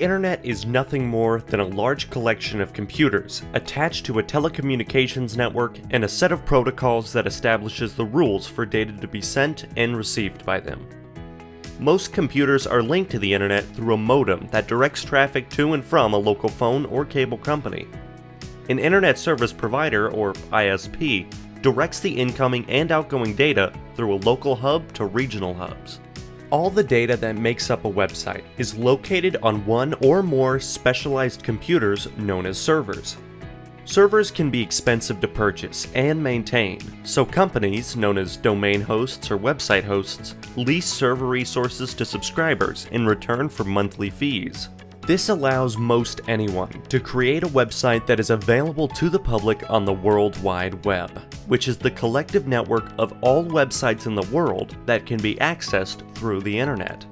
internet is nothing more than a large collection of computers attached to a telecommunications network and a set of protocols that establishes the rules for data to be sent and received by them. Most computers are linked to the internet through a modem that directs traffic to and from a local phone or cable company. An Internet Service Provider, or ISP, directs the incoming and outgoing data through a local hub to regional hubs. All the data that makes up a website is located on one or more specialized computers known as servers. Servers can be expensive to purchase and maintain, so companies, known as domain hosts or website hosts, lease server resources to subscribers in return for monthly fees. This allows most anyone to create a website that is available to the public on the World Wide Web which is the collective network of all websites in the world that can be accessed through the internet.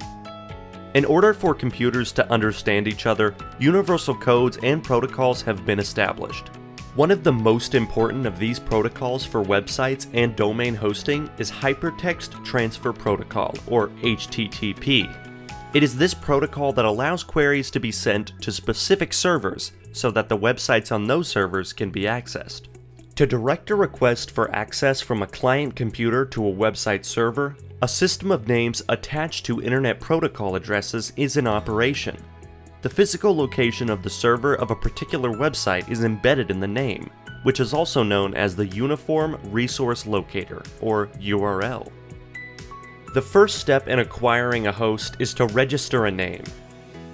In order for computers to understand each other, universal codes and protocols have been established. One of the most important of these protocols for websites and domain hosting is Hypertext Transfer Protocol, or HTTP. It is this protocol that allows queries to be sent to specific servers so that the websites on those servers can be accessed. To direct a request for access from a client computer to a website server, a system of names attached to Internet Protocol addresses is in operation. The physical location of the server of a particular website is embedded in the name, which is also known as the Uniform Resource Locator, or URL. The first step in acquiring a host is to register a name.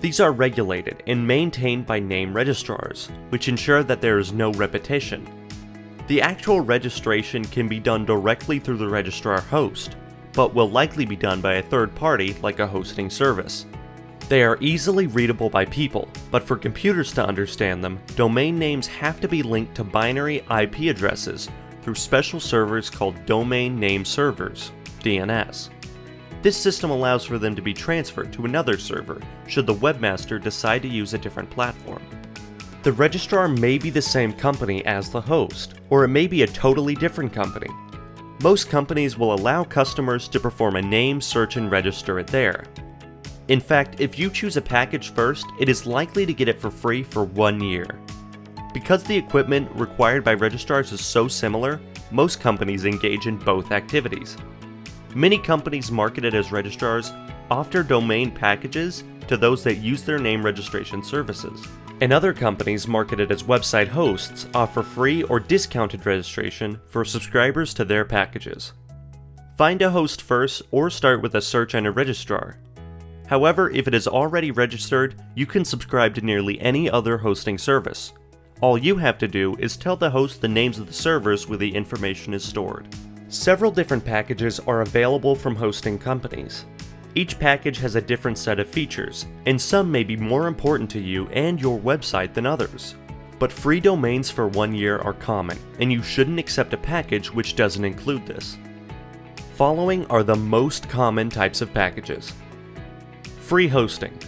These are regulated and maintained by name registrars, which ensure that there is no repetition the actual registration can be done directly through the registrar host, but will likely be done by a third party like a hosting service. They are easily readable by people, but for computers to understand them, domain names have to be linked to binary IP addresses through special servers called Domain Name Servers, DNS. This system allows for them to be transferred to another server should the webmaster decide to use a different platform. The registrar may be the same company as the host, or it may be a totally different company. Most companies will allow customers to perform a name search and register it there. In fact, if you choose a package first, it is likely to get it for free for one year. Because the equipment required by registrars is so similar, most companies engage in both activities. Many companies marketed as registrars offer domain packages to those that use their name registration services and other companies marketed as website hosts offer free or discounted registration for subscribers to their packages. Find a host first or start with a search and a registrar. However, if it is already registered, you can subscribe to nearly any other hosting service. All you have to do is tell the host the names of the servers where the information is stored. Several different packages are available from hosting companies. Each package has a different set of features, and some may be more important to you and your website than others. But free domains for one year are common, and you shouldn't accept a package which doesn't include this. Following are the most common types of packages. Free hosting.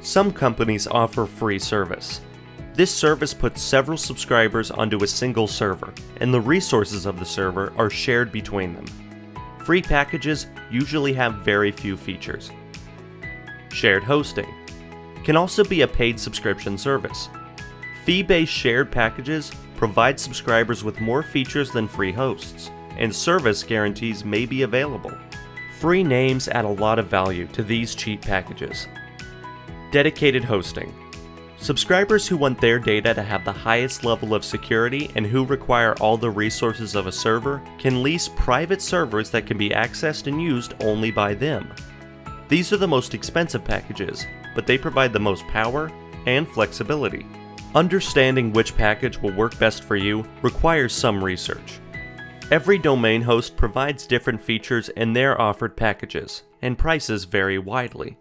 Some companies offer free service. This service puts several subscribers onto a single server, and the resources of the server are shared between them. Free packages usually have very few features. Shared hosting can also be a paid subscription service. Fee-based shared packages provide subscribers with more features than free hosts, and service guarantees may be available. Free names add a lot of value to these cheap packages. Dedicated hosting Subscribers who want their data to have the highest level of security and who require all the resources of a server can lease private servers that can be accessed and used only by them. These are the most expensive packages, but they provide the most power and flexibility. Understanding which package will work best for you requires some research. Every domain host provides different features in their offered packages, and prices vary widely.